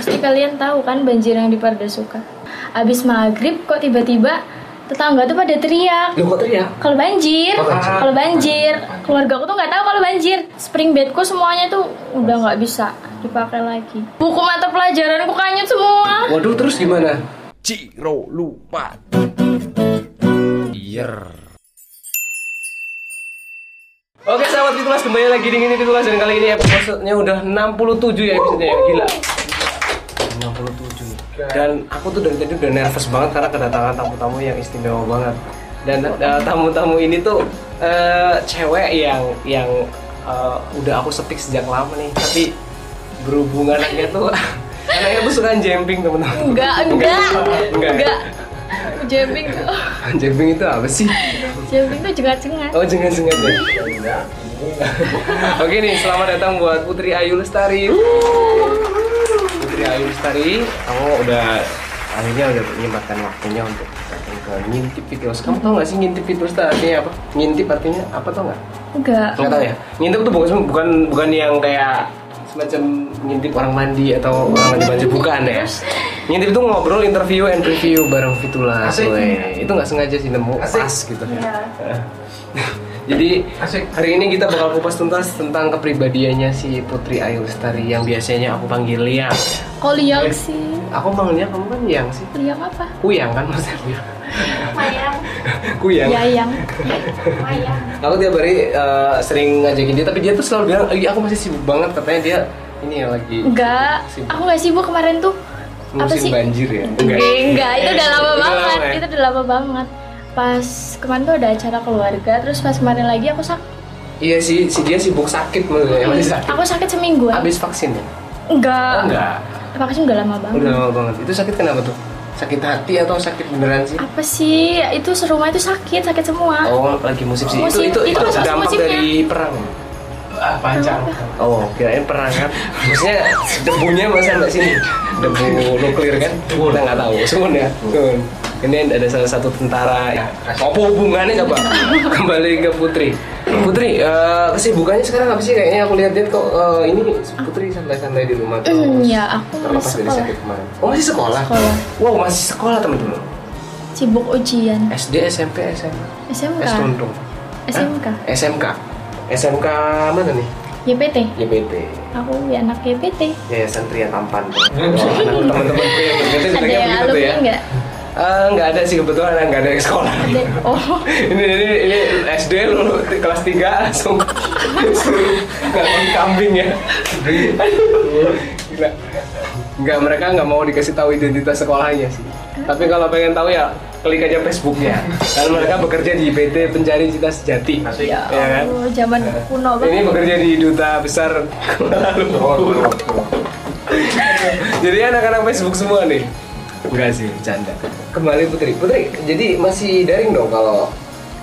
Pasti kalian tahu kan banjir yang di Pardasuka. Abis maghrib kok tiba-tiba tetangga tuh pada teriak. Lu kok teriak? Kalau banjir, Oh, banjir. kalau banjir, keluarga aku tuh nggak tahu kalau banjir. Spring bedku semuanya tuh udah nggak bisa dipakai lagi. Buku mata pelajaranku kanyut semua. Waduh, terus gimana? Ciro lupa. Yer. Oke sahabat Fitulas kembali lagi di ini Fitulas dan kali ini episode-nya udah 67 ya episode-nya gila 67 nih dan aku tuh dari tadi udah nervous banget karena kedatangan tamu-tamu yang istimewa banget dan uh, tamu-tamu ini tuh uh, cewek yang yang uh, udah aku setik sejak lama nih tapi berhubung anaknya tuh anaknya tuh suka jemping temen-temen Enggak, enggak, enggak, enggak. Jamming tuh, jemping itu apa sih? jamming tuh cengat-cengat. Oh jengat-jengat ya? Oke nih, selamat datang buat Putri Ayu Lestari. Putri Ayu Lestari, kamu udah akhirnya udah menyempatkan waktunya untuk datang ke ngintip videos. Kamu tau gak sih ngintip videos itu artinya apa? Ngintip artinya apa tau gak? Enggak. Nggak tahu ya. Ngintip tuh bukan bukan bukan yang kayak semacam ngintip orang mandi atau orang mandi mandi bukan ya. Ngintip itu ngobrol, interview, and review bareng Fitula. Weh, Itu nggak sengaja sih nemu pas gitu. Jadi hari ini kita bakal kupas tuntas tentang kepribadiannya si Putri Ayu Lestari yang biasanya aku panggil Liang. Kok liang sih? Aku panggilnya kamu kan Liang sih. Liang apa? Kuyang kan maksudnya. Mayang. Kuyang. Yayang. Aku tiap hari eh, sering ngajakin dia, tapi dia tuh selalu bilang, "Ih, aku masih sibuk banget." Katanya dia ini ya lagi Enggak, Sibuk. aku nggak sibuk kemarin tuh. apa musim sih? banjir ya. Enggak, enggak, itu udah lama Udah banget. lama ya? Itu udah lama banget. Pas kemarin tuh ada acara keluarga, terus pas kemarin lagi aku sakit. Iya sih, si dia sibuk sakit maksudnya, masih sakit. Aku sakit seminggu. Habis vaksin ya? Enggak. Oh, enggak. Vaksin udah lama banget. Udah lama banget. Itu sakit kenapa tuh? Sakit hati atau sakit beneran sih? Apa sih? Itu serumah itu sakit, sakit semua. Oh, lagi musim sih. Musim- itu itu, itu dampak musimnya. dari perang. Ah, panjang. Oh, kirain perang kan. Maksudnya debunya masa nggak sini? Debu nuklir kan? Kita nggak tahu. Sun ya. Ini ada salah satu tentara. Apa hubungannya coba? Kembali ke Putri. Putri, eh, kesibukannya sekarang apa sih? Kayaknya aku lihat-lihat kok eh, ini Putri santai-santai di rumah tuh. Hmm, ya aku Terlepas masih dari sekolah. sakit kemarin. Oh masih sekolah? Sekolah. Wow masih sekolah teman-teman. Sibuk ujian. SD, SMP, SMA. SMK. S Tundung. SMK. SMK. SMK mana nih? YPT. YPT. Aku ya anak YPT. Yayasan Pria Tampan. Oh, Teman-temanku yang YPT Ada yang alumni ya. Enggak? Eh, nggak ada sih kebetulan nggak ada yang sekolah. Oh. ini, ini ini SD lu kelas 3 langsung suruh kambing ya. Gila. Nggak mereka nggak mau dikasih tahu identitas sekolahnya sih. Tapi kalau pengen tahu ya klik aja Facebooknya. Karena mereka bekerja di PT Pencari Cita Sejati. Ya Ya kan? Allah, zaman kuno Ini banget. bekerja di duta besar. Jadi anak-anak Facebook semua nih. Enggak sih, bercanda. Kembali Putri. Putri, jadi masih daring dong kalau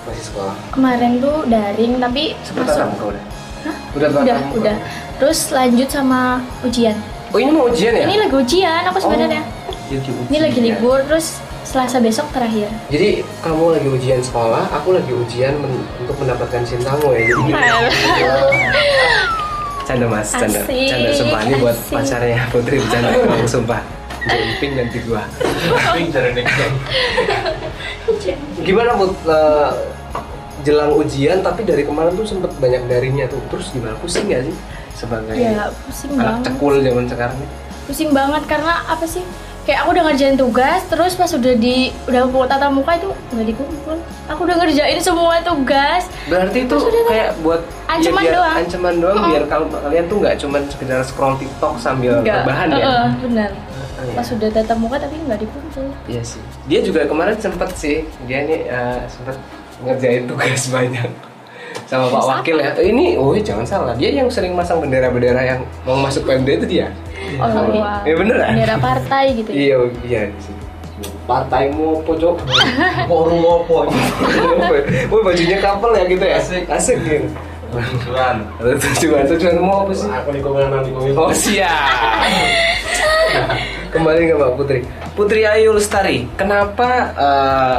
masih sekolah. Kemarin tuh daring tapi Sebut masuk. tatap muka udah. Udah Udah, muka? udah. Terus lanjut sama ujian. Oh ini mau ujian ya? Ini lagi ujian aku sebenarnya. Jadi ujian. Ini lagi libur terus Selasa besok terakhir. Jadi kamu lagi ujian sekolah, aku lagi ujian men- untuk mendapatkan cintamu ya. Jadi gitu. Canda mas, canda, Asik, canda sumpah ini buat asik. pacarnya Putri bercanda aku sumpah. Jumping nanti gua. Pintar nih. Gimana Put? Eh, jelang ujian tapi dari kemarin tuh sempet banyak daringnya tuh. Terus gimana? Pusing gak sih? Sebagai Ya pusing anak banget. cekul zaman sekarang nih. Pusing banget karena apa sih? Kayak aku udah ngerjain tugas, terus pas udah di udah kumpul tatap muka itu nggak dikumpul. Aku udah ngerjain semua tugas. Berarti itu kayak buat Ancaman biar- doang. Ancaman doang Mm-mm. biar kalau kalian tuh nggak cuman sekedar scroll TikTok sambil Enggak. rebahan ya. Heeh, benar. Iya. Pas udah tatap muka tapi nggak dikumpul. Iya sih. Dia juga kemarin sempet sih, dia nih eh, sempet ngerjain tugas banyak sama Pak Wakil ya. Ini, oh jangan salah, dia yang sering masang bendera-bendera yang mau masuk PMD itu dia. Oh, wah. Ya bener kan? Bendera partai gitu ya. Iya, iya sih. Partaimu apa cok? Forum opo? Woi bajunya couple ya gitu ya? Asik. Asik gitu. Tujuan. Tujuan, tujuan mau apa sih? Aku di komentar di komentar. Oh siap. Kembali ke Mbak Putri. Putri Ayu Lestari, kenapa eh,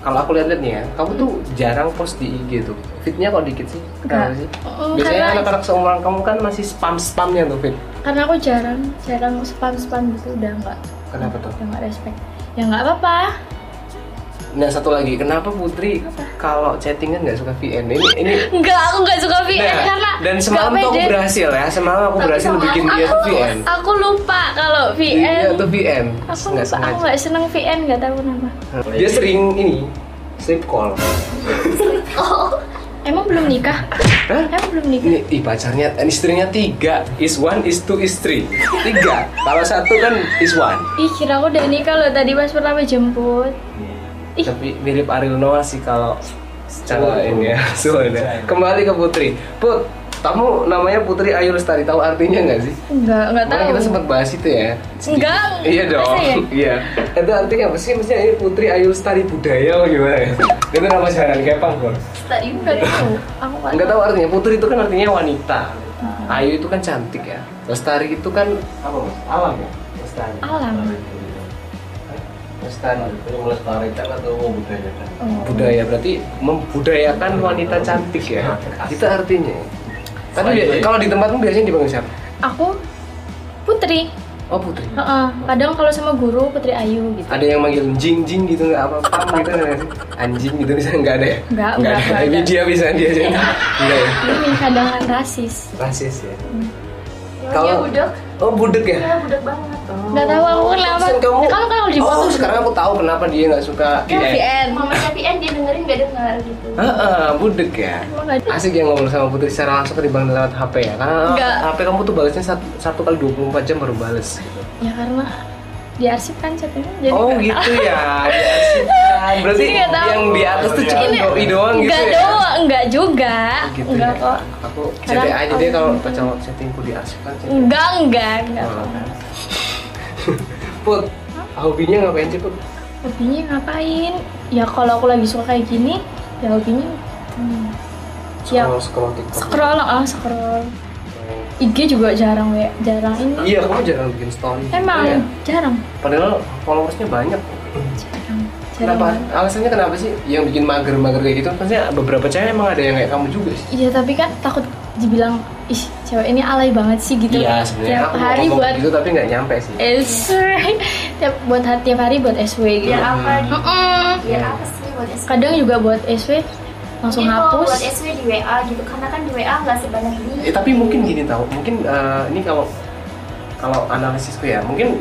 kalau aku lihat-lihat nih ya, kamu tuh jarang post di IG tuh. Fitnya kok dikit sih? Kenapa Enggak. sih? Mm, Biasanya karena- anak-anak seumuran kamu kan masih spam-spamnya tuh fit. karena aku jarang jarang spam spam gitu udah nggak Kenapa tuh? udah nggak respect ya nggak apa-apa Nah satu lagi, kenapa Putri kalau chattingan nggak suka VN? Ini ini nggak aku nggak suka VN Nah, karena dan semalam tuh aku berhasil ya. Semalam aku Tapi berhasil bikin dia tuh VN. aku lupa kalau Iya VN tuh VN. aku Nggak lupa aku nggak seneng VN nggak tahu kenapa Dia sering ini sleep call. emang belum nikah Hah? emang belum nikah Ini ih, pacarnya, istrinya tiga, is one, is two, is three. Tiga. Kalau satu kan is one. ih kira aku udah nikah loh tadi pas pertama jemput Ih. Tapi mirip Ariel Noah sih kalau secara ini ya. Soalnya. Kembali ke Putri. Put, kamu namanya Putri Ayu Lestari. Tahu artinya nggak sih? nggak nggak tahu kita sempat bahas itu ya. Enggak. Iya dong. Ya? Iya. Itu artinya apa sih? Maksudnya ini Putri Ayu Lestari budaya apa gimana ya? Itu nama kayak pangkor. Tadi nggak tahu aku nggak Enggak tahu artinya. Putri itu kan artinya wanita. Ah. Ayu itu kan cantik ya. Lestari itu kan apa mas? Alam ya. Lestari. alam Lestari. Itu melestarikan atau membudayakan? oh. Budaya berarti membudayakan wanita cantik ya. Itu artinya. Tapi kalau di tempatmu biasanya dipanggil siapa? aku putri Oh Putri. Heeh. kadang kalau sama guru putri ayu gitu Ada yang manggil jing jing gitu nggak apa apa gitu nggak sih? Anjing gitu misalnya nggak ada ya? Nggak, nggak ada. Ini ada. dia bisa dia aja. Enggak ya? ini kadang rasis Rasis ya. Dia Kalau- budak. Oh budek ya? Ya budak banget. nggak tahu aku kenapa Pesan kamu. kalau kalau di Oh sekarang aku tahu kenapa dia nggak suka kan VN. VN Mama VN dia dengerin gak dengar gitu. Heeh, budek ya. Asik yang ngobrol sama Putri secara langsung ketimbang lewat HP ya. Karena Nggak. HP kamu tuh balasnya satu, kali 24 jam baru bales. Gitu. ya karena diarsipkan chatnya jadi oh gitu ya. diarsipkan. Berarti yang di atas tuh cuma doi doang gitu nggak ya. doang nggak juga Gitu nggak ya. kok Aku chat aja deh kalau cowok chattingku diarsipkan. chat. enggak enggak enggak Oh. Put, hobinya ngapain sih Put? hobinya ngapain ya kalau aku lagi suka kayak gini ya hobinya hmm, ya Scroll scroll TikTok. scroll ah scroll IG juga jarang ya jarang ini Iya, kamu jarang bikin story. emang Iya. jarang Padahal followersnya banyak. Kenapa? Alasannya kenapa sih yang bikin mager-mager kayak gitu? Maksudnya beberapa cewek emang ada yang kayak kamu juga sih. Iya tapi kan takut dibilang ih cewek ini alay banget sih gitu. Iya, sebenarnya tiap aku hari ngomong buat gitu tapi nggak nyampe sih. SW tiap buat tiap hari buat SW gitu. Biar apa? Biar apa sih buat SW? Kadang juga buat SW langsung Jadi kalau hapus. buat SW di WA gitu karena kan di WA nggak sebanyak ini. Eh, tapi mungkin gini tau, mungkin eh, ini kalau kalau analisisku ya, mungkin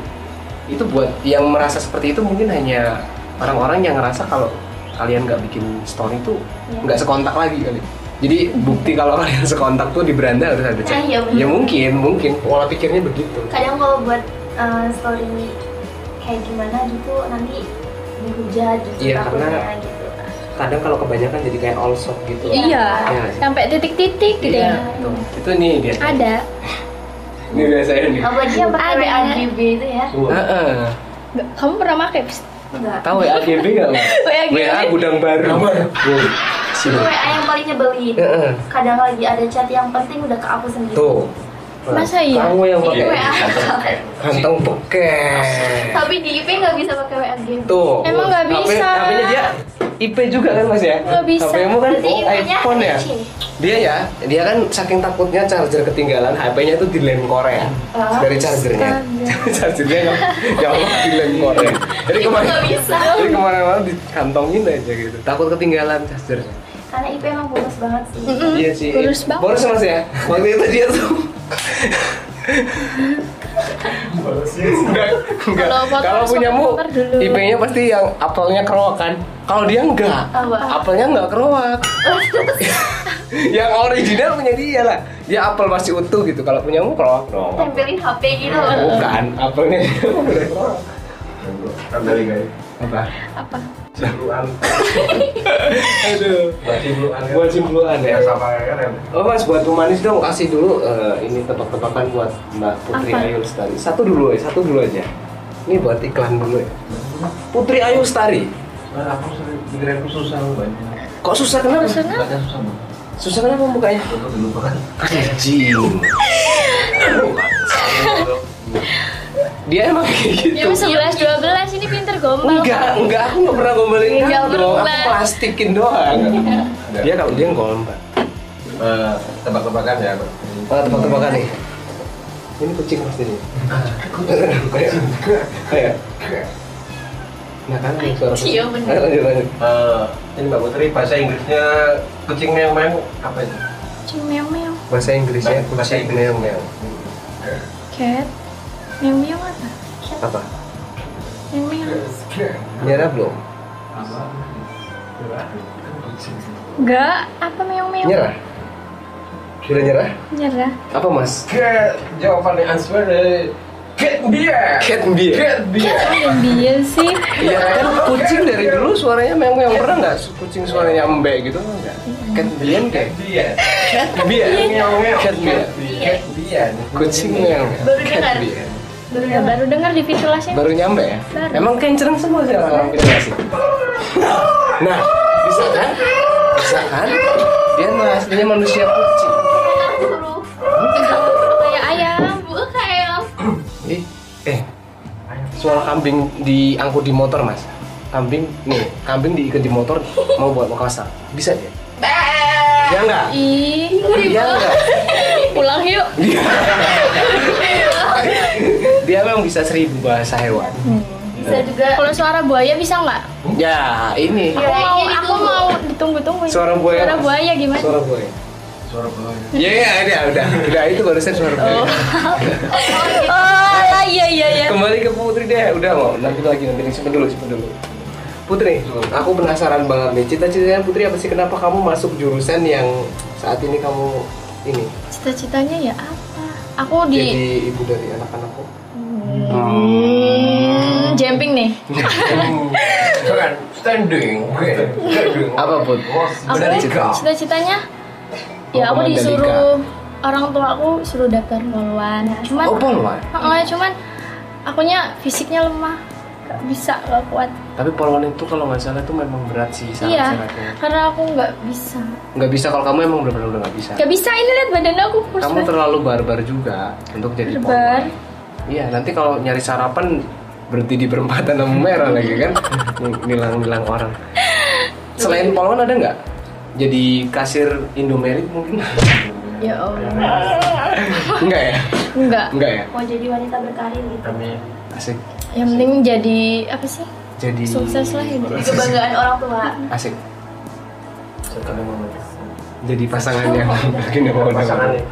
itu buat yang merasa seperti itu mungkin hanya orang-orang yang ngerasa kalau kalian nggak bikin story itu Iya. nggak sekontak lagi kali. Jadi bukti kalau kalian sekontak tuh di beranda harus ada chat. Nah, iya bener. ya mungkin, mungkin pola pikirnya begitu. Kadang kalau buat uh, story kayak gimana gitu nanti dihujat gitu Iya, takutnya karena- gitu. Kadang kalau kebanyakan jadi kayak all shot gitu. Iya, Iya. sampai titik-titik gitu Iya, ya. tuh. Itu nih dia. Ada. Ini biasanya nih. Apalagi yang pakai Ada. WA GB itu ya. Heeh. Nggak, Kamu pernah pakai? Tahu WA GB enggak? WA gudang baru. WA yang paling nyebelin. Kadang lagi ada chat yang penting udah ke aku sendiri. Tuh. Masa iya? Kamu yang pakai WA. kantong beket. Tapi di IP nggak bisa pakai WA GB. Tuh. Emang nggak bisa. HP-nya dia IP juga kan Mas ya? Nggak bisa. HP-mu kan oh, iPhone ya? Dia ya, dia kan saking takutnya charger ketinggalan, HP-nya itu di lem Korea. Ah. Dari chargernya. chargernya nggak nggak di lem Korea. Jadi kemarin bisa. Jadi ke mana-mana dikantongin aja gitu. Takut ketinggalan chargernya. Karena IP emang boros banget sih. Iya sih. Boros banget. Boros mas ya. Waktu itu dia tuh. Enggak, enggak. Kalau foto Kalau punyamu. IP-nya pasti yang apelnya kerowak kan. Kalau dia enggak. Apelnya enggak kerowak. yang original punya dia lah. Dia apel masih utuh gitu. Kalau punyamu kerowak dong. Tempelin HP gitu. Bukan, apelnya dia udah. Apa? Apa? Aduh. Buat cibluan. Buat ya. Sama kan ya. Oh mas buat pemanis dong kasih dulu eh, ini tebak-tebakan buat Mbak Putri Apa? Ayu Lestari. Satu dulu ya, satu dulu aja. Ini buat iklan dulu ya. Putri Ayu Lestari. Nah, aku sering aku susah banyak. Kok susah kenapa? Susah? Baca susah. Susah kenapa mukanya? Dulu kan. Anjing. Dia emang kayak gitu. Ya sebelas dua belas ini pinter gombal. Enggak, enggak aku nggak pernah gombalin Enggak kamu dong. Aku plastikin doang. Dia kalau dia gombal. Eh, tebak-tebakan ya. Oh, tebak-tebakan nih. Ini kucing pasti nih. Kayak. Nah kan ini suara kucing. Iya, bener. Ayo, lanjut lanjut. Eh, ini Mbak Putri bahasa Inggrisnya kucing meong meong apa itu? Kucing meong meong. Bahasa Inggrisnya Bahasa kucing Inggris. meong meong. Cat. Meong meong apa? Apa? Meong meong. Nyerah belum? Enggak, apa meong meong? Nyerah? Sudah nyerah? Nyerah. Apa mas? Cat, jawabannya answer cat beer. Cat beer. Cat beer. Yang dia sih. Iya kan kucing dari dulu suaranya meong meong pernah nggak kucing suaranya embe gitu enggak? Cat beer kayak Beer. cat beer. Meong meong. Cat beer. Cat beer. Kucing meong. Baru Cat dengar. Baru, ya, baru dengar di ventilasinya. Baru nyampe ya? Baru. Emang kenceng semua sih orang-orang ventilasi. Nah, bisa kan? Bisa kan? Dia mah aslinya manusia kucing. Kayak ayam, kayak. Ih, eh, suara kambing diangkut di motor mas. Kambing, nih, kambing diikat di motor mau buat Makassar. Bisa dia? Ya enggak? Ih, Dia enggak? pulang yuk. Dia, memang bisa seribu bahasa hewan. Bisa juga Kalau suara buaya bisa nggak? Ya, ini Aku mau, aku mau ditunggu-tunggu. Suara buaya. Suara buaya gimana? suara buaya. Suara buaya. Ya, ya, ya, udah, udah itu barusan suara buaya. Oh, lah, iya iya iya. Kembali ke Putri deh, udah mau nanti lagi nanti simpen dulu, simpen dulu. Putri, aku penasaran banget nih. Cita-citanya Putri apa sih? Kenapa kamu masuk jurusan yang saat ini kamu ini Cita-citanya ya apa? Aku di jadi ibu dari anak-anakku? Hmm, jumping nih. Bukan standing. Standing. Apa? Aku Cita-cita. cita-citanya ya aku disuruh orang tua aku suruh daftar poluan. Cuman Oh, polwan. Heeh, cuman akunya fisiknya lemah. Gak bisa, gak kuat. Tapi polwan itu kalau nggak salah itu memang berat sih Iya, syarat-syaratnya. karena aku nggak bisa. Nggak bisa kalau kamu emang benar-benar udah nggak bisa. Gak bisa ini lihat badan aku kurus Kamu terlalu barbar juga untuk jadi Barbar. polwan. Iya, nanti kalau nyari sarapan berhenti di perempatan lampu merah lagi kan, nilang-nilang orang. Selain polwan ada nggak? Jadi kasir Indomaret mungkin? Ya Allah. Enggak ya? Enggak. Enggak ya? mau jadi wanita berkarir gitu. Kami Asik. Yang penting jadi apa sih? Jadi Sukses lah hidup. Jadi kebanggaan orang tua. Asik. Jadi pasangan yang gini mau pasangan nih.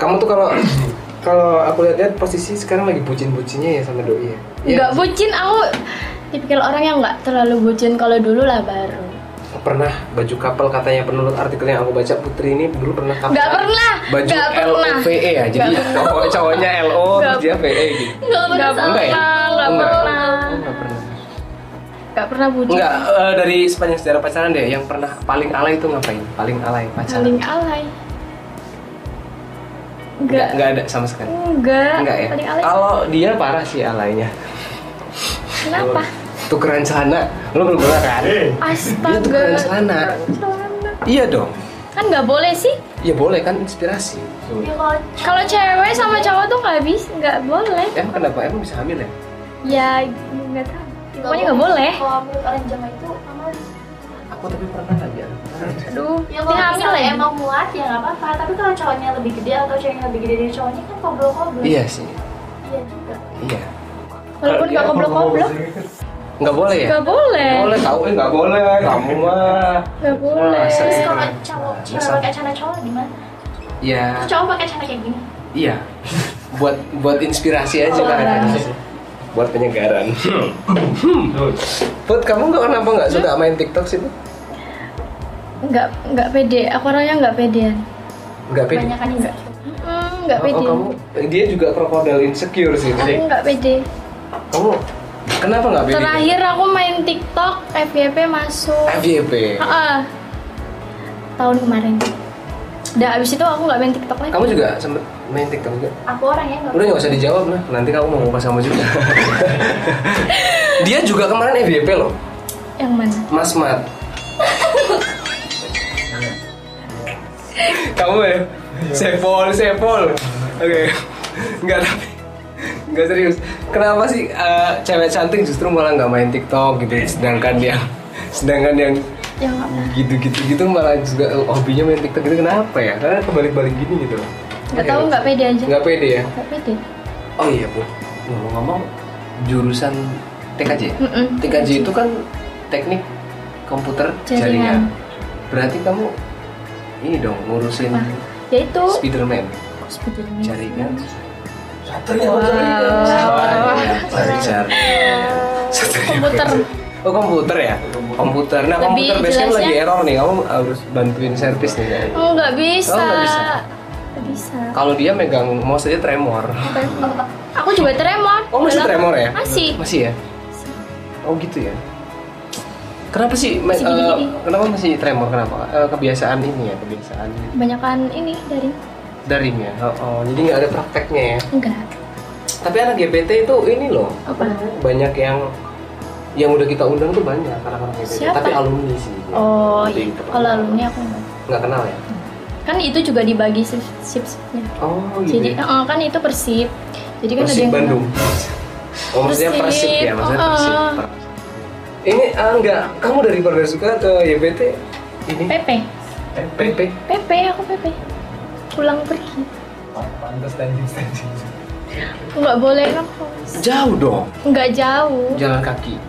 Kamu tuh kalau kalau aku lihat-lihat posisi sekarang lagi bucin-bucinnya ya sama doi ya. Iya. Enggak bucin aku tipikal orang yang nggak terlalu bucin kalau dulu lah baru. Pernah baju couple katanya penurut artikel yang aku baca Putri ini dulu pernah couple. Nggak pernah, Baju nggak L pernah. O V E ya. Jadi pernah. cowok cowoknya L O Nggak terus dia V E gitu. Enggak pernah, Enggak ya? enggak Enggak. pernah. Oh, Enggak pernah. Enggak pernah bucin. Enggak, eh, dari sepanjang sejarah pacaran deh, yang pernah paling alay itu ngapain? Paling alay pacaran? Paling alay. Enggak, Enggak. enggak ada sama sekali. Enggak. Enggak ya? Kalau dia parah sih alaynya. Kenapa? Tukeran celana, lo belum pernah kan? Astaga. Dia tukeran celana. Celana. Iya dong. Kan nggak boleh sih. Ya boleh kan inspirasi. Ya kalau cewek sama cowok tuh nggak bisa, nggak boleh. Emang kenapa? Emang bisa hamil ya? Ya nggak tahu. Pokoknya nggak boleh. Kalau menurut orang Jawa itu amal. Aku tapi pernah. Aduh, Ya ini kalau misalnya lagi. emang muat ya nggak apa-apa. Tapi kalau cowoknya lebih gede atau ceweknya lebih gede dari cowoknya kan koblok-koblok. Iya sih. Iya juga. Iya. Walaupun nggak goblok-goblok, Nggak boleh ya? nggak boleh. Boleh tahu eh nggak boleh. Kamu mah. Nggak boleh. Masa Terus kalau cowok cewek Masa? pakai celana cowok gimana? Ya. Terus cowok pakai celana kayak gini. Iya. buat buat inspirasi aja Oh, kan. iya. Buat penyegaran. Put, kamu nggak kenapa nggak suka main TikTok sih, Put? Nggak nggak pede. Aku orangnya nggak pedean. Nggak pede. Banyak kan enggak. Hmm, nggak Oh, pede. kamu dia juga krokodil insecure sih. Aku nggak pede. Kamu kenapa nggak pede? Terakhir aku main TikTok, FYP masuk. FYP. Heeh. Tahun kemarin. Udah abis itu aku nggak main TikTok lagi. Kamu juga sempet main TikTok juga? Aku orangnya nggak. Udah nggak usah dijawab lah, nanti kamu mau ngupas sama juga. Dia juga kemarin FYP loh, Yang mana? Mas Mat. Kamu ya? Sepol, sepol. Oke, nggak tapi nggak serius. Kenapa sih eh, cewek cantik justru malah nggak main TikTok gitu, sedangkan yang sedangkan yang gitu-gitu gitu malah juga hobinya main TikTok gitu kenapa ya? Karena kebalik-balik gini gitu. nggak tahu nggak pede aja Nggak pede ya? nggak pede Oh iya bu, ngomong-ngomong jurusan TKJ. ya? Mm-mm. TKJ itu kan teknik komputer Jaringan. jaringan. Berarti kamu ini dong ngurusin Apa? ya itu Spiderman Spiderman. jaringan. Wow. Belajar. komputer Oh komputer ya? Komputer. Nah Lebih komputer biasanya lagi error nih, kamu harus bantuin servis nih. kayaknya. oh nggak bisa Oh, nggak bisa. Bisa Kalau dia megang mouse aja tremor. aku juga tremor Oh masih tremor ya? masih Masih ya? Oh gitu ya? Kenapa sih? Masih gini-gini. kenapa masih tremor? Kenapa? Eh, kebiasaan ini ya, kebiasaan kebanyakan ini dari daring ya. Oh, oh, jadi nggak ada prakteknya ya. enggak Tapi anak GPT itu ini loh, Apa? banyak yang yang udah kita undang tuh banyak anak-anak GPT. Siapa? Tapi alumni sih. oh iya kalau alumni aku enggak nggak kenal ya? kan itu juga dibagi shift shiftnya Oh gitu. jadi ya? eh, kan itu persib jadi kan ada Persib yang Bandung. Oh maksudnya Persib, Persib ya, maksudnya oh, Persib. Ini ah, enggak, kamu dari Suka ke YBT ini PP PP. PP aku PP pulang pergi Pantas standing standing. nggak boleh ngekos Jauh dong, nggak jauh jalan kaki.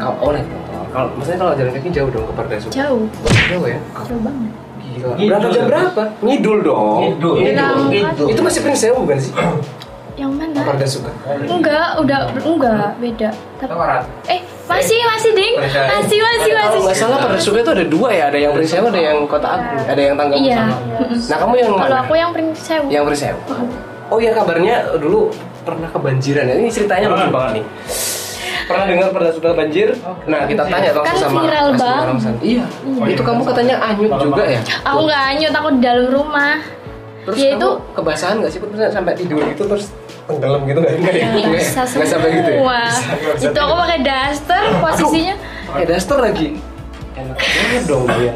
Kalau oh naik motor. Kalau maksudnya kalau jalan kaki jauh dong ke Suka. jauh Jauh ya? jauh banget Gila. Ngidul Berapa jam berapa? Ngidul dong. Ngidul. Ngidul. Itu masih Prince Sewu bukan sih? yang mana Suka. enggak udah enggak beda tapi eh masih masih ding masih masih Kalau masih nggak salah Suka itu ada dua ya, ada yang Prince Sewu, ada yang Kota Agung, ada yang Tangga iya. Nah kamu yang kalau mana? aku yang Prince Sewu Yang Prince Sewu. Oh iya kabarnya dulu pernah kebanjiran ya. Ini ceritanya lucu banget nih. Pernah dengar pernah sudah banjir? Nah kita tanya langsung Kan sama viral Mas banget. Ramsan. Iya. Itu kamu katanya anyut juga ya? aku nggak anyut aku di dalam rumah Terus Ya, kamu itu- kebasahan nggak sih? Sampai tidur gitu terus tenggelam gitu nggak? Nggak ya? Nggak ya? bisa Nggak sampai gitu ya? semua itu aku pakai daster posisinya Pakai daster lagi. Enak banget dong dia.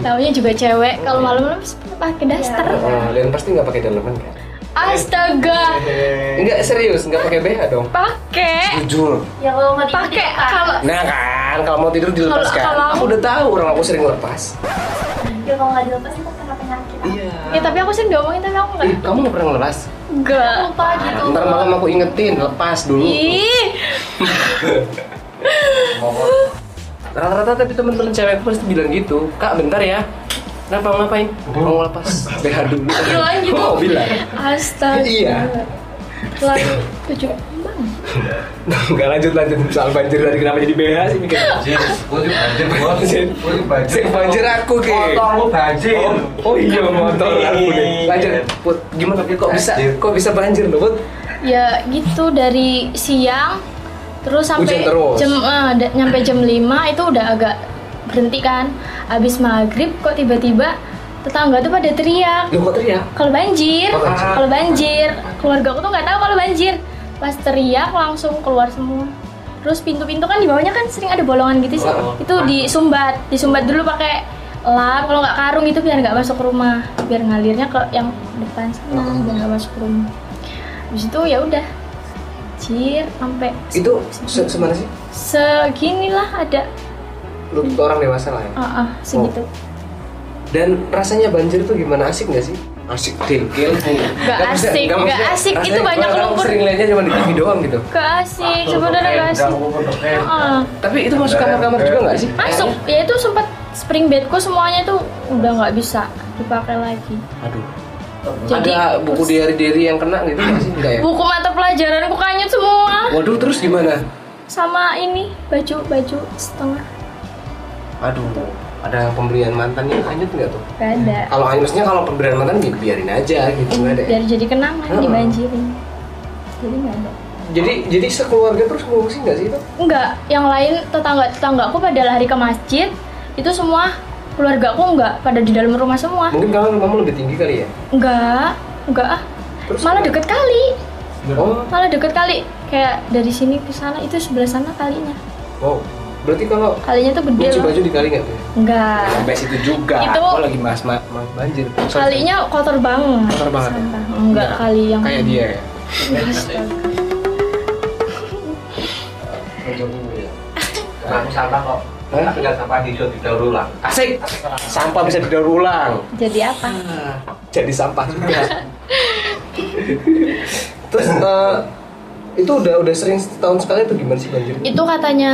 Taunya juga cewek kalau malam-malam pakai daster. Oh, Lian pasti nggak pakai daleman kan? Astaga, Enggak serius, nggak pakai BH dong. pakai. Jujur. ya kalau nggak Pakai kalau Nah kan, kalau mau tidur dilepas Kalau- kan. kalau- Aku udah tahu orang aku sering lepas. ya kalau nggak dilepas itu Iya. ya tapi aku sih ngomongin tapi aku Ih, enggak. kamu nggak pernah ngelepas? Enggak. lupa gitu Ntar malam aku ingetin, lepas dulu. Ih, Rata-rata tapi temen-temen cewekku pasti bilang gitu. Kak, bentar ya. Kenapa ngapain? Mau lepas BH dulu. Bilang gitu. Oh, bilang. astaga. Iya. Lalu tujuh. Enggak lanjut lanjut soal banjir tadi kenapa jadi BH sih mikir. Banjir. Gua juga banjir. Gua Banjir. Banjir. Banjir aku ke. Motormu banjir. Oh, oh iya motor aku deh. Lanjut. Put, gimana kok bisa Banjir. kok bisa banjir loh, Put? Ya gitu dari siang terus sampai terus. jam da- nyampe jam 5 itu udah agak berhenti kan. Habis maghrib kok tiba-tiba tetangga tuh pada teriak Lu kok teriak? kalau banjir, banjir. kalau banjir, keluarga aku tuh nggak tahu kalau banjir. Pas teriak langsung keluar semua. Terus pintu-pintu kan di bawahnya kan sering ada bolongan gitu sih. Oh. Itu disumbat, disumbat dulu pakai lap, kalau nggak karung itu biar nggak masuk ke rumah, biar ngalirnya ke yang depan sana, biar nggak masuk ke rumah. Habis itu ya udah, banjir sampai Itu se semana sih? seginilah ada, Lu orang dewasa lah ya. ah ah, segitu. Dan rasanya banjir tuh gimana? Asik nggak sih? Asik dekil. Nggak asik, nggak asik. Itu banyak lumpur. Sering lihatnya cuma di TV doang gitu. Gak asik, sebenarnya gak asik. Ah. Tapi itu masuk kamar-kamar juga nggak sih? masuk ya itu sempat spring bedku semuanya tuh udah nggak bisa dipakai lagi Aduh. Jadi- ada buku diary-diary yang kena gitu nggak sih? Enggak ya? buku mata pelajaranku kanyut semua Waduh, terus gimana? sama ini baju baju setengah Aduh, ada pemberian mantan yang hanyut nggak tuh? gak ada Kalau maksudnya kalau pemberian mantan bi- biarin aja gitu nggak ada. ya? biar jadi kenangan Heeh. dibanjirin jadi nggak ada Jadi jadi sekeluarga terus ngungsi nggak sih itu? enggak yang lain tetangga tetanggaku pada lari ke masjid itu semua keluarga aku enggak pada di dalam rumah semua Mungkin kalau rumahmu lebih tinggi kali ya? enggak enggak ah Terus malah deket kali Oh, malah deket kali kayak dari sini ke sana itu sebelah sana kalinya wow. Berarti kalau kalinya tuh gede loh baju dikali nggak tuh? enggak Sampai situ juga. Itu- Oh lagi mas mas mas banjir. Sorry. kalinya kotor banget Kotor banget ya? Sampah. enggak kali yang Kayak dia ya. Sampah kok. Hah? Tapi kan sampah di didaur ulang. Asik. Sampah bisa didaur ulang. Jadi apa? Jadi sampah juga. Terus eh, itu udah udah sering setahun sekali atau gimana sih banjir? Itu katanya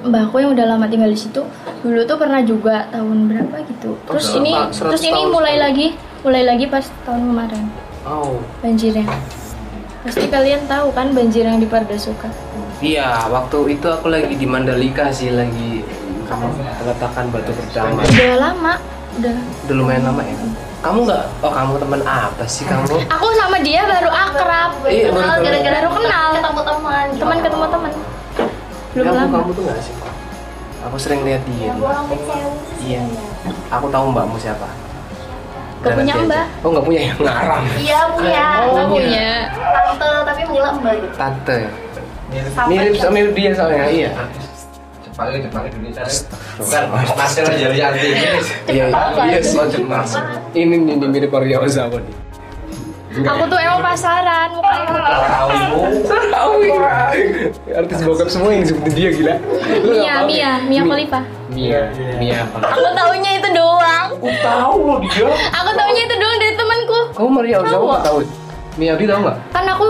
mbakku yang udah lama tinggal di situ. Dulu tuh pernah juga tahun berapa gitu. Terus Oh, ini terus ini tahun mulai sekali. lagi, mulai lagi pas tahun kemarin Oh. banjirnya. Pasti kalian tahu kan banjir yang di Pardasuka. Iya, waktu itu aku lagi di Mandalika sih lagi peletakan batu pertama. Udah lama, udah. Udah lumayan lama ya. Kamu nggak? Oh kamu teman apa sih kamu? Aku sama dia baru akrab, baru Iya, kenal baru gara-gara kenal. baru kenal. ketemu teman Teman ketemu teman. Belum kamu, lama. kamu tuh nggak sih? Aku sering lihat dia. sewu Iya. Aku tahu mbakmu siapa. Gak punya mbak. Oh nggak punya yang ngarang. iya punya Oh punya. tante tapi manggilnya mbak gitu Tante. Mirip sama mirip dia soalnya. Iya. Jepang Jepang Indonesia. Bukan Nasir aja Lianti. Iya. Iya. Jepang. Ini nih ini mirip Maria Ozawa nih. Aku tuh emang pasaran mukanya. Tahu. Tahu ya. Artis bokap semua yang seperti dia gila. Lu nggak Mia, Mia? Mia Mi- Khalifa. Mia, Mia? Aku taunya itu doang. Aku tahu loh dia. Aku taunya itu doang dari temanku. Kamu Maria Ozawa Tahu. nggak tahu? Miyabi tahu nggak? Kan aku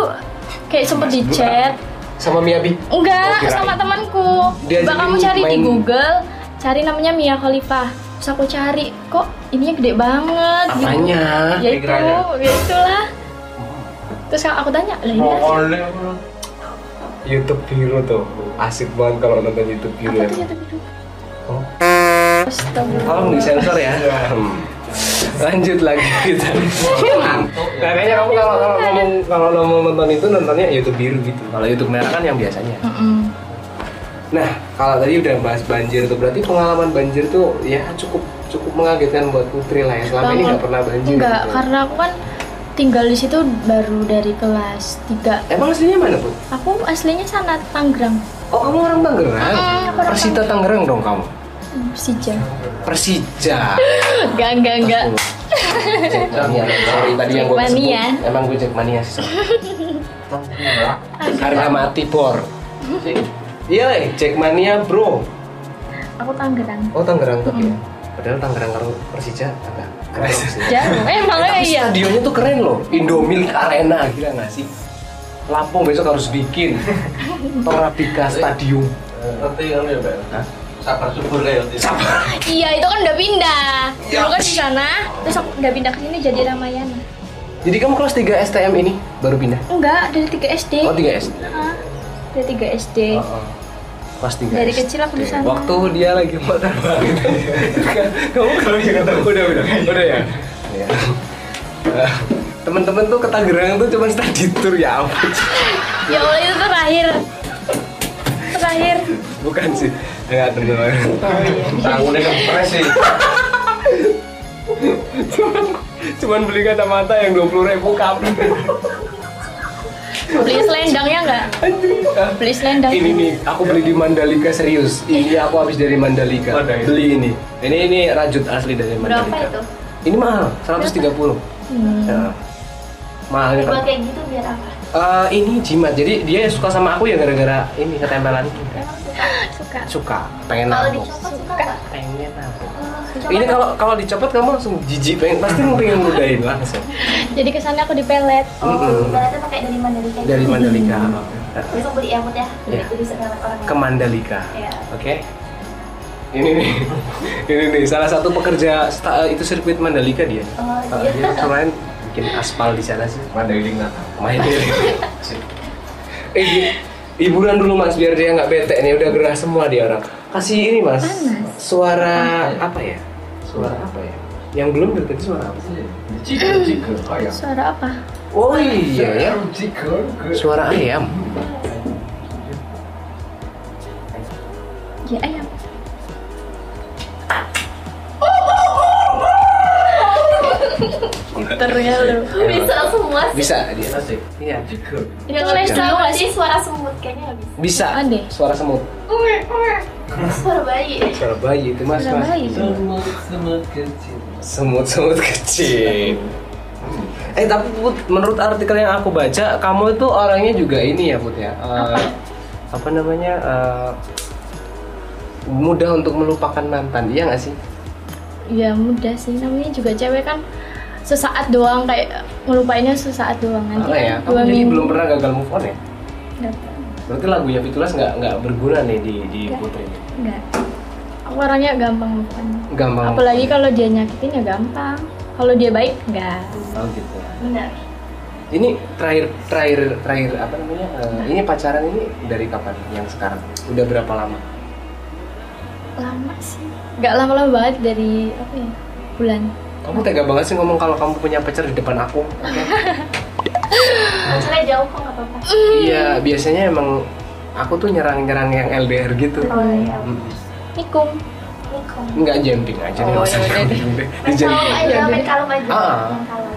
kayak sempet di chat. Sama Miyabi? Enggak, Oh, sama temanku. Coba kamu cari di Google, cari namanya Mia Khalifa. Terus aku cari, kok ininya gede banget gitu. Apanya? Ya itu, Pikirannya. ya itulah. Terus aku tanya, lah ini apa sih? YouTube Biru tuh asik banget kalau nonton YouTube Biru Apa ya. tuh YouTube itu? Oh. Astagfirullah. Tolong disensor ya. Hmm. Lanjut lagi kita. Nah, kayaknya kamu kalau kalau ngomong kalau mau nonton itu nontonnya YouTube Biru gitu. Kalau YouTube merah kan yang biasanya. Nah, kalau tadi udah bahas banjir tuh berarti pengalaman banjir tuh ya cukup cukup mengagetkan buat Putri lah ya. Selama ini Banget. nggak pernah banjir. Enggak, gitu. karena aku kan tinggal di situ baru dari kelas 3 Emang aslinya mana pun? Aku aslinya sana Tangerang, Oh kamu orang Tangerang? Orang Persita Tangerang dong kamu? Persija. Persija. Enggak, enggak, enggak. Jackmania. Sorry tadi yang gue sebut. Emang gue Jackmania sih. Harga mati bor. Iya, eh, Jackmania bro. Aku Tangerang. Oh Tangerang tuh ya. Padahal Tangerang karo Persija agak keren sih. Jauh, emang Tapi iya. stadionnya tuh keren loh. Indomilk Arena gila nggak sih? Lampung besok harus bikin Torabika Stadium. Nanti kan ya, Mbak. Hah? Sabar subur kayak gitu. Iya, itu kan udah pindah. Dulu kan di sana, terus aku udah pindah ke sini jadi Ramayana. Jadi kamu kelas 3 STM ini baru pindah? Enggak, dari 3 SD. Oh 3 SD. Hah? Dari 3 SD. Oh, oh. Kelas 3 Dari kecil aku di sana. Waktu dia lagi mau terbang gitu. Kamu kalau kata udah udah udah ya. Ya. Eh, Temen-temen tuh ke Tangerang tuh cuma study tour ya ampun. Ya Allah, itu terakhir. Terakhir. Bukan sih. Enggak benar. Tanggungnya kempres sih. Cuman, cuman beli kacamata yang 20 ribu kabel. Beli selendangnya enggak? Beli selendang. Ini nih, aku beli di Mandalika serius. Ini aku habis dari Mandalika. Beli ini. Ini ini rajut asli dari berapa Mandalika. itu Ini mahal, 130. Hmm. Ya. Mahalnya kan. kayak gitu biar apa Eh, ini jimat. Jadi dia suka sama aku ya gara-gara ini ketempelan suka Suka. Suka, pengen dicopot suka nggak Pengen nabung. Ini kalau kalau dicopot kamu langsung jijik pengen pasti mau pengen ludahin langsung. Jadi kesannya aku dipelet. oh Mm-mm. ibaratnya pakai dari Mandalika Dari. Mandalika. besok beli ya Iya. jadi bisa orang Ke Mandalika. Iya. Oke. Ini nih, ini nih salah satu pekerja sta- itu sirkuit Mandalika dia. oh Uh, iya dia kemarin bikin aspal di sana sih. Main dia. eh, hi- hiburan dulu mas biar dia nggak bete nih udah gerah semua dia orang. Kasih ini mas. Panas. Suara apa ya? Suara apa ya? Yang belum dari tadi suara apa sih? Jika jika ayam. Suara apa? Oh iya ya. Suara ayam. Ternya lu. bisa semua sih Bisa dia. Iya. Ini ngeles dulu nggak sih? suara semut kayaknya nggak bisa Bisa. Ada. Suara semut. suara bayi Suara bayi itu mas Suara mas. bayi. Semut semut kecil. Semut-semut kecil. Eh tapi Put, menurut artikel yang aku baca, kamu itu orangnya juga ini ya Put ya. eh, apa namanya? eh, mudah untuk melupakan mantan iya nggak sih ya mudah sih namanya juga cewek kan sesaat doang kayak ngelupainnya sesaat doang nanti ya kan kamu jadi minggu belum pernah gagal move on ya Nggak pernah. berarti lagunya Fitulas nggak nggak berguna nih di di Nggak. Putri Enggak. Aku orangnya gampang move on. gampang Apalagi kalau dia nyakitin ya gampang. Kalau dia baik enggak. oh gitu benar ini terakhir terakhir terakhir apa namanya eh, ini pacaran ini dari kapan yang sekarang udah berapa lama Lama sih. Enggak lama-lama banget dari apa ya? Bulan. Kamu tega banget sih ngomong kalau kamu punya pacar di depan aku Oke. pacarnya jauh kok nggak apa-apa iya biasanya emang aku tuh nyerang-nyerang yang LDR gitu oh iya Hmm. Nikung. Nikom nggak jumping aja Oh, nggak usah ya udah deh. jumping deh. main kalem aja main kalem aja Ah.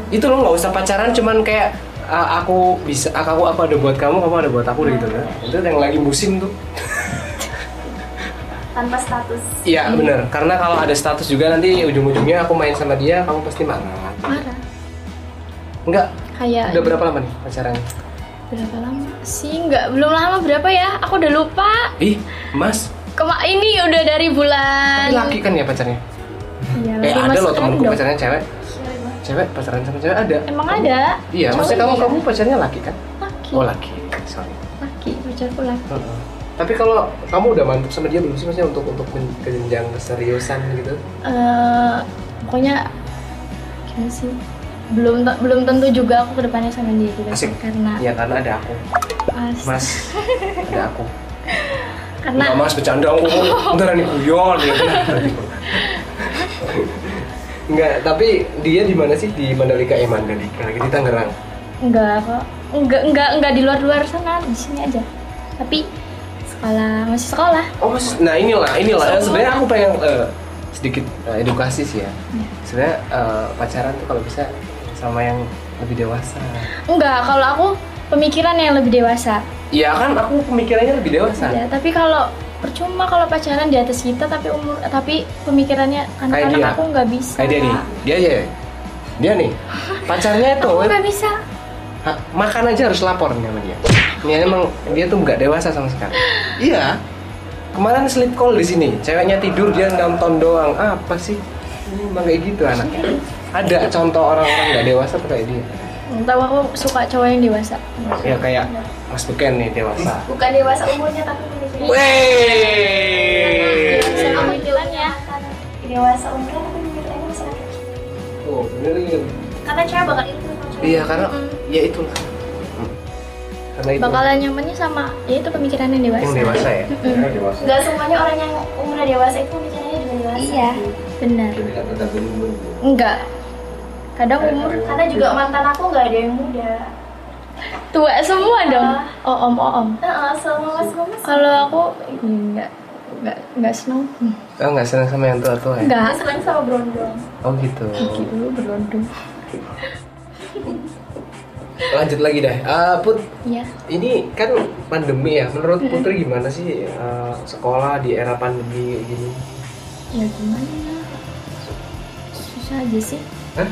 itu lo nggak usah pacaran cuman kayak ah, aku bisa aku aku ada buat kamu kamu ada buat aku gitu kan itu yang lagi musim tuh tanpa status iya bener karena kalau ada status juga nanti ujung-ujungnya aku main sama dia kamu pasti marah Marah. enggak Kayak udah berapa lama nih pacaran berapa lama sih? Enggak, belum lama berapa ya? Aku udah lupa. ih mas Kema ini udah dari bulan. tapi laki kan ya pacarnya Iya, eh ada loh random. pacarnya cewek cewek pacaran sama cewek ada Emang ada? iya maksudnya kamu Cowok kamu pacarnya laki kan Laki. oh laki sorry Laki, pacarku laki. Heeh. Tapi kalau kamu udah mantap sama dia belum sih maksudnya untuk untuk ke jenjang keseriusan gitu? eh pokoknya gimana sih belum belum tentu juga aku ke depannya sama dia juga sih Asik. karena Ya karena ada aku, pas Mas. ada aku. karena Enggak Mas bercanda aku. Beneran nih guyon ya. Enggak, tapi dia di mana sih? Di Mandalika eh Mandalika lagi di Tangerang. enggak kok enggak enggak enggak di luar luar sana di sini aja tapi sekolah masih sekolah Oh, Mas. Nah, inilah, inilah. Eh, Sebenarnya aku pengen eh, sedikit eh, edukasi sih ya. Iya. Sebenarnya eh, pacaran tuh kalau bisa sama yang lebih dewasa. enggak kalau aku pemikiran yang lebih dewasa Iya kan aku pemikirannya lebih dewasa. ya tapi kalau percuma kalau pacaran di atas kita tapi umur tapi pemikirannya anak-anak aku nggak bisa Kayak dia nih, dia aja. ya? Dia nih, pacarnya tuh aku nggak bisa ha- makan aja harus lapor nih sama dia. Ini emang dia tuh nggak dewasa sama sekali. Iya. Kemarin sleep call di sini, ceweknya tidur dia nonton doang. Apa sih? Ini emang kayak gitu anaknya. Ada contoh orang-orang nggak dewasa tuh kayak dia. tahu aku suka cowok yang dewasa Ya kayak Mas Beken nih dewasa. bukan dewasa umurnya tapi Wey. pemikirannya dewasa umurnya tapi pemikirannya masih anak kecil Tuh, benerin. karena cewek bakal itu Iya karena ya itulah. Karena itu. Bakalan nyamannya sama ya itu pemikiran yang dewasa. Yang dewasa ya. Dewasa. nggak semuanya orang yang umurnya dewasa itu pemikirannya juga dewasa. Iya benar. Enggak kadang umur. karena juga mantan aku nggak ada yang muda. Tua semua dong. Oh om oh om mas mas kalau aku enggak enggak enggak seneng. Oh nggak senang sama yang tua-tua ya? enggak senang sama brondong. Oh gitu. dulu berondong Lanjut lagi deh. Eh, Put, ya ini kan pandemi ya. Menurut Putri gimana sih eh, sekolah di era pandemi gini? ya gimana susah aja sih Hah?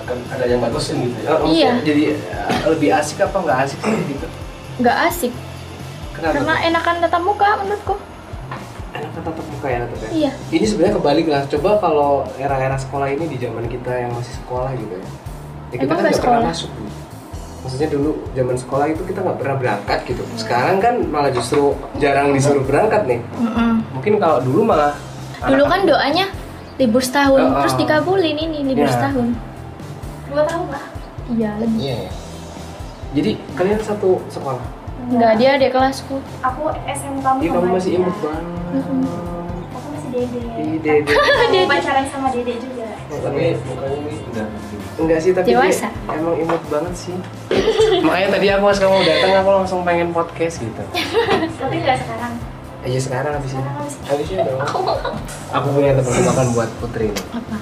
Akan ada yang bagusin gitu ya. Maksudnya Iya. Jadi eh, lebih asik apa nggak asik sih gitu? enggak asik Kenapa? karena enakan tatap muka menurutku enak tatap muka ya tetap ya? iya Ini sebenarnya kebalik lah. Coba kalau era-era sekolah ini di zaman kita yang masih sekolah gitu ya. Ya kita Emang kan nggak pernah sekolah? masuk. dulu. Maksudnya dulu zaman sekolah itu kita nggak pernah berangkat gitu. Sekarang kan malah justru jarang disuruh berangkat nih. Mm-mm. Mungkin kalau dulu malah dulu kan doanya libur setahun Oh, oh. terus dikabulin ini libur Iya. setahun dua tahun lah iya lebih Iya ya. Jadi kalian satu sekolah. enggak dia adik kelasku aku SMK Iya kamu masih imut banget. aku masih dede Dede. Aku pacaran sama dede juga Tapi enggak sih tapi Dewasa. dia emang imut banget sih. Makanya tadi aku pas kamu datang aku langsung pengen podcast gitu. tapi nggak sekarang Aja sekarang habis ini. habis ini dong. Aku punya tebak-tebakan buat Putri. apa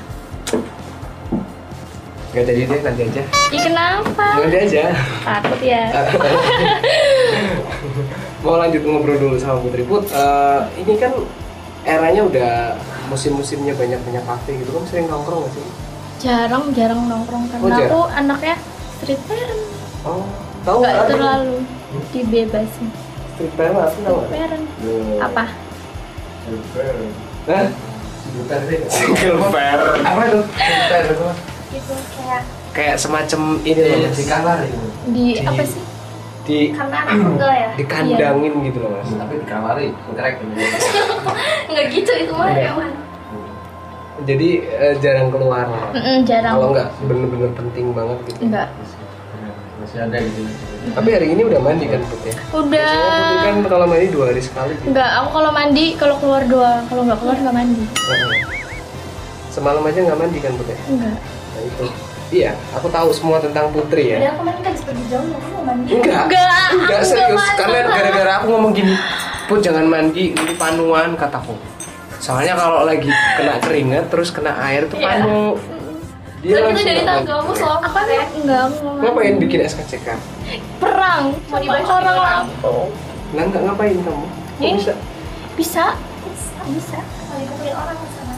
Gak jadi deh nanti aja. Ih kenapa Nanti aja. takut ya Mau lanjut ngobrol dulu sama Putri Put. eh, ini kan eranya udah musim-musimnya banyak-banyak kafe gitu. Kamu sering nongkrong gak sih? jarang jarang nongkrong karena Oh, aku anaknya street parent Oh, tahu nggak terlalu dibebasin Street parent apa sih tahu street nggak? parent Hmm. apa Hah? Single pair. Apa? Gitu kayak Iya. Kayak semacam ini loh. Di kamar itu Di apa sih? Di karena anak tunggal ya. dikandangin gitu loh mas. tapi di kamar itu kerek Nggak gitu itu mah Iya. Jadi eh, jarang keluar. Mm-mm, jarang. Kalau nggak bener-bener penting banget gitu. Enggak. masih ada di sini Tapi hari ini udah mandi kan Put ya? Udah. Biasanya Putri kan kalau mandi dua hari sekali gitu. Enggak, aku kalau mandi kalau keluar doang. Kalau nggak keluar nggak mandi. Heeh. Semalam aja nggak mandi kan Put ya? Enggak. Nah itu. Iya, aku tahu semua tentang Putri ya. Padahal kemarin kan pergi jauh ya, aku mau mandi. Enggak. Enggak, Enggak aku serius. Karena mandi. gara-gara aku ngomong gini, Put jangan mandi, ini panuan kataku. Soalnya kalau lagi kena keringat terus kena air tuh Iya. panu. Terus kita langsung dari nggak mandi. tanggamu soal Apa ya? enggak aku mandi. Ngapain bikin SKCK? Perang Mau sama dibaca orang. Lampung. Nah, enggak ngapain kamu? Ini. bisa? Bisa. Bisa, bisa. Mau dipukulin orang sama.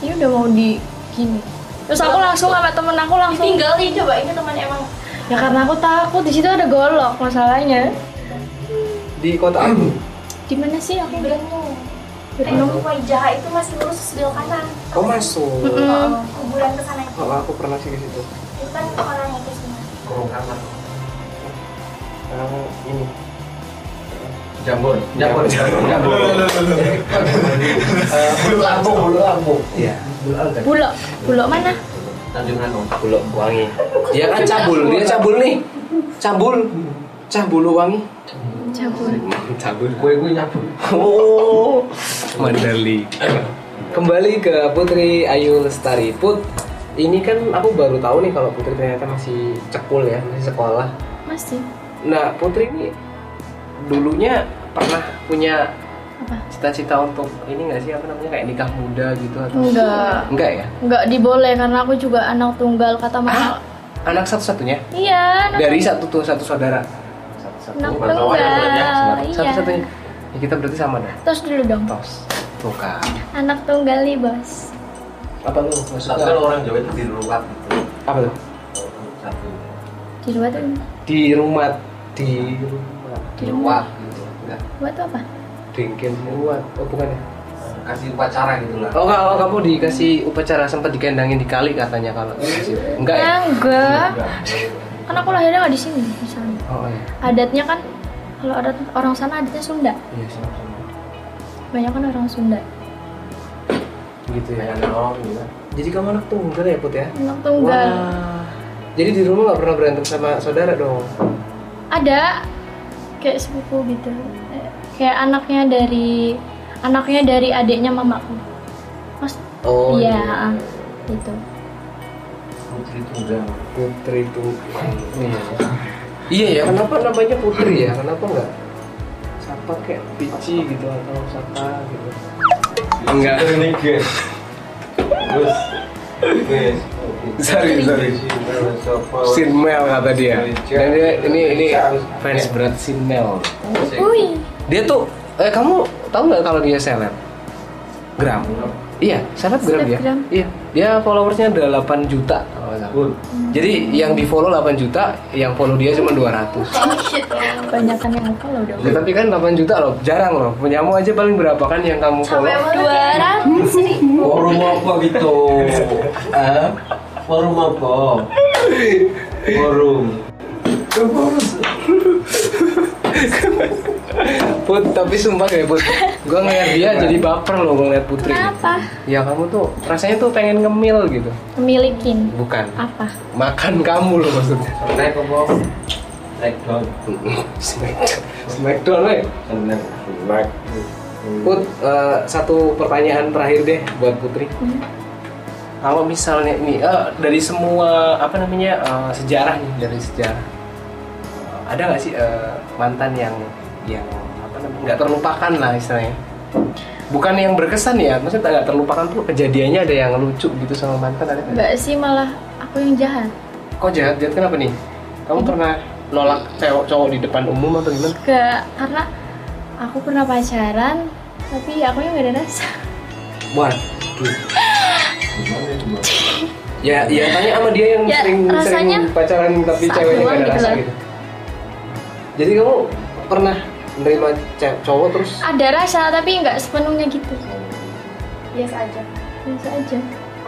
Ini udah mau di gini. Terus aku langsung sama temen aku langsung Tinggalin coba ini teman emang Ya karena aku takut di situ ada golok masalahnya. Di kota Agung. Di mana sih aku? di Bremo Waijaha itu masih lurus sebelah kanan. Oh masuk. Mm-mm. Oh, kuburan ke sana itu. Oh, aku pernah sih ke situ. Itu kan orang ke sini. kurung kamar Sekarang ini. jambon jambon jambon jambon bulu lambung bulu lambung Iya. bulu. Bulok mana? Tanjung Anom Buluk wangi. Iya kan cabul, dia cabul nih. Cabul. Cabul wangi. Cabul. Cabul. kue kue nyambung Oh, Mandali. Kembali ke Putri Ayu Lestari. Put, ini kan aku baru tahu nih kalau Putri ternyata masih cekul ya, masih sekolah. Masih. Nah, Putri ini dulunya pernah punya Apa? cita-cita untuk ini nggak sih apa namanya kayak nikah muda gitu atau Enggak. enggak ya? Enggak diboleh karena aku juga anak tunggal kata Ah, mama. anak satu-satunya Iya, anak dari satu tuh satu saudara. Pantauan tunggal. ya, ya, Iya. Satu-satunya. Ya, kita berarti sama dong. Terus dulu dong. Tos. Tuh kan. Anak tunggal nih, Bos. Apa lu? tapi Maksudnya kalau orang Jawa itu di luar gitu apa tuh? satu Di luar tuh Di rumah di rumah di di rumah. gitu enggak Buat tuh apa? dengkin ruat oh bukan ya kasih upacara gitu lah oh kalau kamu dikasih upacara sempat dikendangin di kali katanya kalau dikasih enggak ya Enggak. Kan aku lahirnya nggak di sini, di sana. Oh iya Adatnya kan kalau adat orang sana adatnya Sunda. iya sih Banyak kan orang Sunda. gitu ya kayak nolong gitu jadi kamu anak tunggal ya put ya Anak tunggal. Wah. jadi di rumah nggak pernah berantem sama saudara dong Ada kayak sepupu gitu. Eh, Kayak anaknya dari anaknya dari adiknya mamaku. Mas, oh iya, gitu. putri tunggal putri tunggal iya iya ya kenapa namanya putri ya kenapa nggak siapa kayak Pici gitu atau Saka gitu enggak ini guys terus guys sorry sorry Sinmel kata dia. Dan dia ini ini fans berat Sinmel. Wih, Dia tuh eh kamu tahu nggak kalau dia seleb? Gram. Iya, selebgram dia. Selebgram. Iya, dia followersnya ada 8 juta. Kalau nggak salah. Jadi yang di follow 8 juta, yang follow dia cuma 200. Oh shit. kebanyakan yang follow dong. Ya, tapi kan 8 juta loh, jarang loh. Punyamu aja paling berapa kan yang kamu follow? Sampai mana? Dua ratus nih. forum apa gitu Hah? forum apa forum Put, tapi sumpah ya Put, gue ngeliat dia jadi baper loh gue ngeliat Putri. Kenapa? Ya kamu tuh rasanya tuh pengen ngemil gitu. Milikin. Bukan. Apa? Makan kamu loh maksudnya. naik apa down Smackdown. Smackdown, weh. naik Put, eh, satu pertanyaan terakhir deh buat Putri. Hmm. Kalau misalnya ini eh, dari semua apa namanya eh, sejarah nih dari sejarah, eh, ada nggak sih eh, mantan yang yang apa nggak terlupakan lah istilahnya? Bukan yang berkesan ya, maksudnya nggak terlupakan tuh kejadiannya ada yang lucu gitu sama mantan ada nggak? Sih malah aku yang jahat. Kok jahat jahat kenapa nih? Kamu pernah nolak cowok cowok di depan umum atau gimana? Ke karena aku pernah pacaran tapi aku yang gak ada rasa. Waduh. Ya, ya tanya sama dia yang Ya, sering sering rasanya pacaran tapi ceweknya doang gak ada gitu rasa gitu. Jadi kamu pernah menerima ce- cowok terus Ada rasa tapi nggak sepenuhnya gitu. biasa aja biasa aja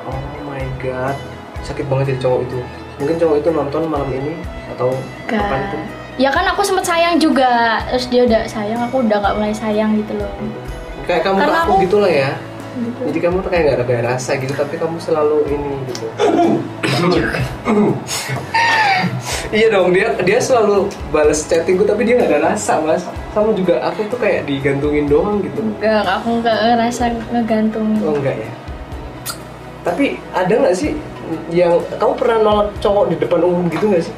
Oh my god, sakit banget jadi cowok itu. Mungkin cowok itu nonton malam ini atau kapan itu? Ya kan aku sempet sayang juga, terus dia udah sayang, aku udah gak mulai sayang gitu loh. Kayak kamu Karena aku aku- gitu lah ya. Gitu. Jadi kamu tuh kayak gak ada rasa gitu, tapi kamu selalu ini gitu. iya dong, dia dia selalu balas chattingku tapi dia gak ada rasa mas. Kamu juga aku tuh kayak digantungin doang gitu. Enggak, aku nggak ngerasa ngegantungin. Oh enggak ya. Tapi ada nggak sih yang kamu pernah nolak cowok di depan umum gitu nggak sih?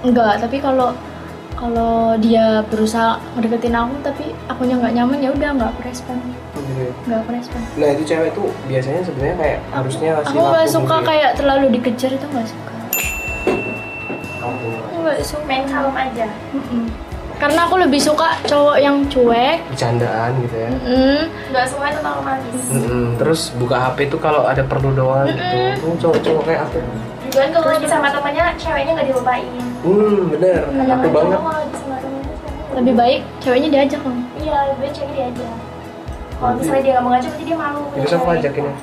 Enggak, tapi kalau kalau dia berusaha ngedeketin aku tapi akunya nggak nyaman ya udah nggak aku respon Gitu ya. nggak aku respon Nah itu cewek tuh biasanya sebenarnya kayak harusnya aku nggak suka gitu ya. kayak terlalu dikejar itu nggak suka Lampu. aku nggak suka main kalem aja Mm-mm. karena aku lebih suka cowok yang cuek Bercandaan gitu ya. Mm-mm. nggak semuanya tentang romantis Mm-mm. Terus buka HP itu kalau ada perlu doang gitu. Kamu cowok-cowok kayak aku. juga kan kalau lagi sama temannya ceweknya nggak dilupain Hmm bener. Aku Kadang-kadang banget. kalau lagi sama temannya lebih baik ceweknya diajak kan iya lebih baik ceweknya diajak kalau misalnya dia nggak mau ngajak berarti dia malu Terus aku ajakin ya.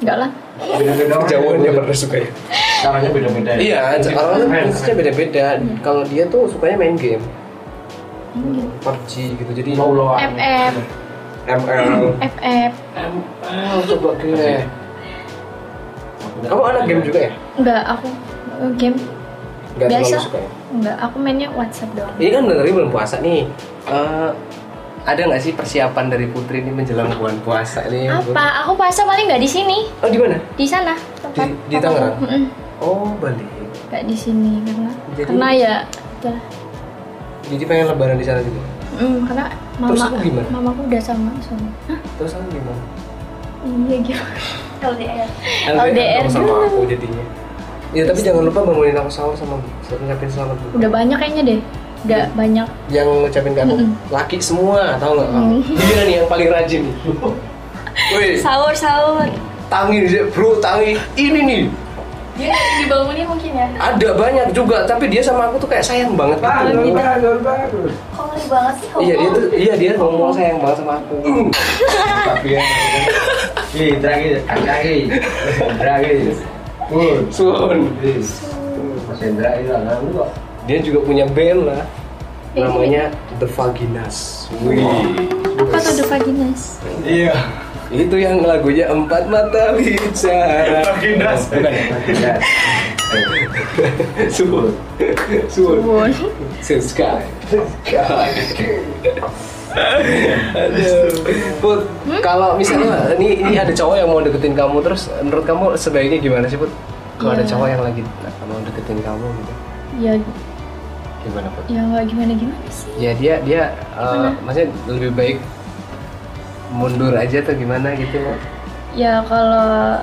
enggak lah orang. Kejauhannya pada suka ya. Caranya beda-beda. Iya, orang kan prinsipnya beda-beda. Kalau dia tuh sukanya main game. PUBG gitu. Jadi Low-lowan. FF ML. FF ML coba gue. Kamu anak game juga ya? enggak aku eh, game Gak Biasa. terlalu suka ya? enggak aku mainnya WhatsApp doang Ini kan lagi bulan puasa nih. Eh, ada nggak sih persiapan dari Putri ini menjelang bulan puasa ini? apa aku puasa paling nggak di sini Oh di mana? di sana tempat Di- di Tangerang? Mm-mm. Oh Bali. nggak di sini karena Jadi- karena ya udah Jadi pengen lebaran di sana juga. Mm, karena mama Terus aku gimana? mamaku udah sama suami Hah? Terus aku gimana? iya gimana LDR LDR dong sama dulu. aku jadinya. Ya tapi jangan lupa bangunin aku sahur sama ngucapin selamat dulu. udah banyak kayaknya deh udah banyak Yang ngucapin ke aku Mm-mm. laki semua, tahu nggak kamu? Mm. Dia nih yang paling rajin nih. Sahur sahur tangi bro, tangi ini nih. Dia dibangunin mungkin ya Ada banyak juga, tapi dia sama aku tuh kayak sayang banget. Bagus, gitu. bagus, bagus. kok ngeri banget sih Iya dia tuh, iya dia ngomong sayang banget sama aku. Tapi ya. Ih, terakhir, terakhir, terakhir. Pun. Sun. Mas Hendra itu lah, lu kok. Dia juga punya band lah. Namanya The Vaginas. Wih. apa tuh The Vaginas Iya. Itu yang lagunya Empat Mata Bicara. Vaginas. Bukan, Vaginas. Sun. Sun. Bun. Sun Sky. Sky. Aduh. Put, kalau misalnya ini ini ada cowok yang mau deketin kamu terus menurut kamu sebaiknya gimana sih Put? Kalau ada Ya. cowok yang lagi mau deketin kamu gitu, ya gimana Put? ya nggak gimana gimana sih Ya dia dia uh, maksudnya lebih baik mundur aja atau gimana gitu loh. ya kalau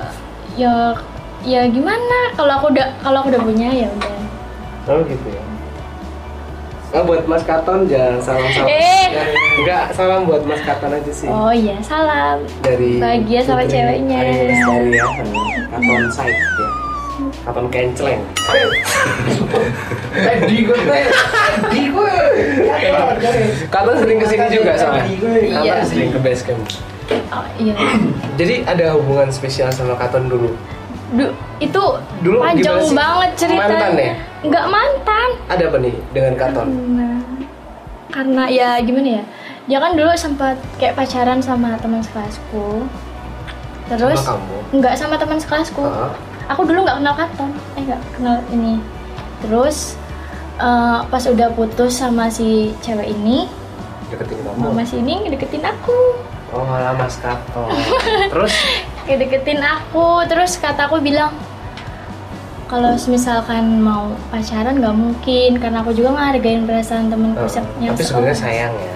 ya ya gimana kalau aku udah kalau aku udah punya ya udah Oh gitu ya. Nah, buat Mas Katon jangan salam-salam. Eh. Ya, enggak, salam buat Mas Katon aja sih. oh iya salam Dari bahagia sama ceweknya. Lestari ya. Katon side ya. Katon kenceleng. Edi gue, Edi gue. Sering ke sini juga soalnya. Katon Iya. sering ke base camp. oh, iya Jadi ada hubungan spesial sama Katon dulu. Du- itu Dulu panjang banget ceritanya Mantan ya? nggak mantan Ada apa nih dengan Katon? Nah, karena ya gimana ya dia kan dulu sempat kayak pacaran sama teman sekelasku terus Sama kamu? nggak sama teman sekelasku Hah? Aku dulu nggak kenal Katon eh nggak kenal ini terus eh, pas udah putus sama si cewek ini Deketin kamu? mama ini ngedeketin aku Oh malah Mas Katon. Terus ngedeketin aku terus kata aku bilang kalau misalkan mau pacaran nggak mungkin karena aku juga ngehargain perasaan temenku se- yang tapi sebenarnya sayang ya.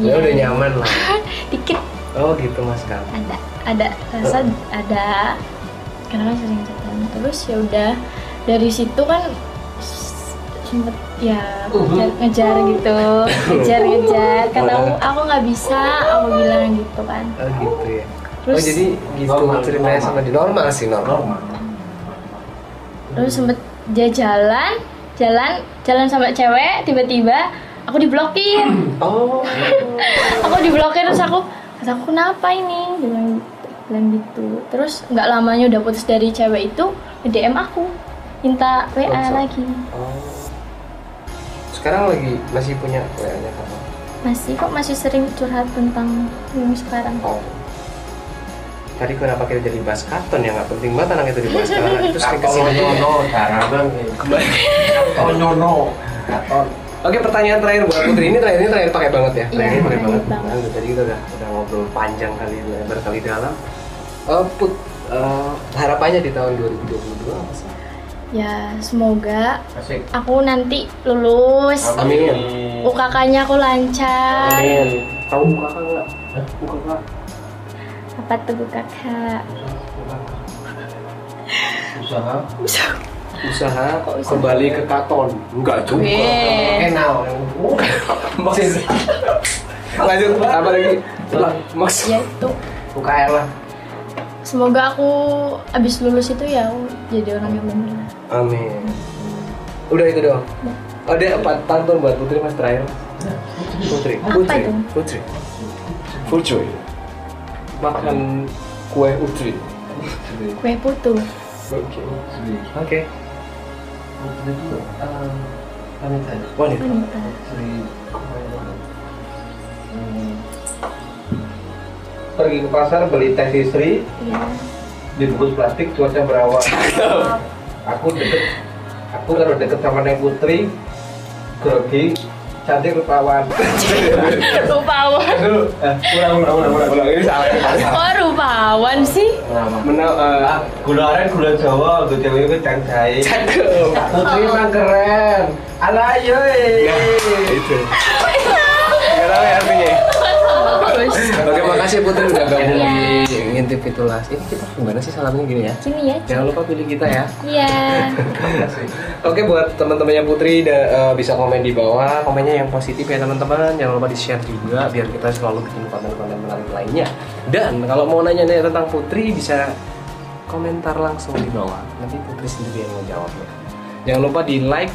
Ya udah nyaman lah. dikit Oh gitu Mas Katon. ada ada rasa ada karena kan sering chatan terus ya udah dari situ kan sempet ya ngejar, ngejar gitu ngejar ngejar kata aku aku nggak bisa aku bilang gitu kan Oh gitu ya. oh Terus- jadi gitu Normal, ceritanya normal. sama di normal sih normal. terus sempet dia jalan jalan jalan sama cewek tiba-tiba aku diblokir Oh. aku diblokir terus aku kata aku kenapa ini bilang. Bilang gitu terus nggak lamanya udah putus dari cewek itu DM aku minta WA WhatsApp. lagi Oh. Sekarang lagi masih punya WA-nya kamu? masih kok masih sering curhat tentang yang sekarang Oh. Tadi kenapa kita jadi bahas karton ya nggak penting banget anak itu dibahas karena itu sering ke sini aja. ya. jarang Kembali. Tonyono. Katon. Oke pertanyaan terakhir buat Putri ini terakhir ini terakhir pakai banget ya. Iya, Terakhir ini pakai pakai banget. banget. Nah, tadi kita udah udah ngobrol panjang kali lebar kali dalam. Eh, Put eh, harapannya di tahun 2022 apa sih? ya semoga Asik. aku nanti lulus Amin. UKK-nya aku lancar Amin. Tahu buka nggak? Hah? Buka apa tuh kakak Usaha. Usaha Kok usaha? kembali ke katon. Enggak juga. Kenal. Maksud lanjut apa lagi? Maksud ya itu UKM lah. Semoga aku abis lulus itu ya aku jadi orang yang benar Amin. Udah itu doang. Ada apa pantun buat Putri Mas terakhir? Putri. Putri. Putri. Putri. Makan kue Putri. kue putu Oke. Oke. Wanita. Wanita. Pergi ke pasar beli teh istri iya. dibungkus plastik cuaca berawan. aku deket aku kalau deket sama Neng Putri grogi cantik rupawan. Rupawan? Eh, ulang ulang ulang ulang ulang. Ini salah kok rupawan sih? Menau eh, gula aren gula jawa untuk cewek itu can jahit cakep. Putri mah keren. Ala ayo Itu. Gak tahu ya artinya. Oke, makasih Putri udah gabung Iya. di ngintip Fitulas. Ini kita gimana sih salamnya gini ya? gini ya Jangan lupa pilih kita ya. iya Oke buat teman-temannya Putri da- eh, bisa komen di bawah komennya yang positif ya teman-teman jangan lupa di share juga biar kita selalu bikin konten-konten menarik lainnya dan kalau mau nanya-nanya tentang Putri bisa komentar langsung di bawah nanti Putri sendiri yang menjawabnya jangan lupa di like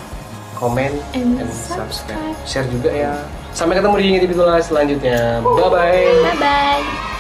komen And and subscribe subscribe. share juga ya sampai ketemu di Itulah selanjutnya. Bye bye bye bye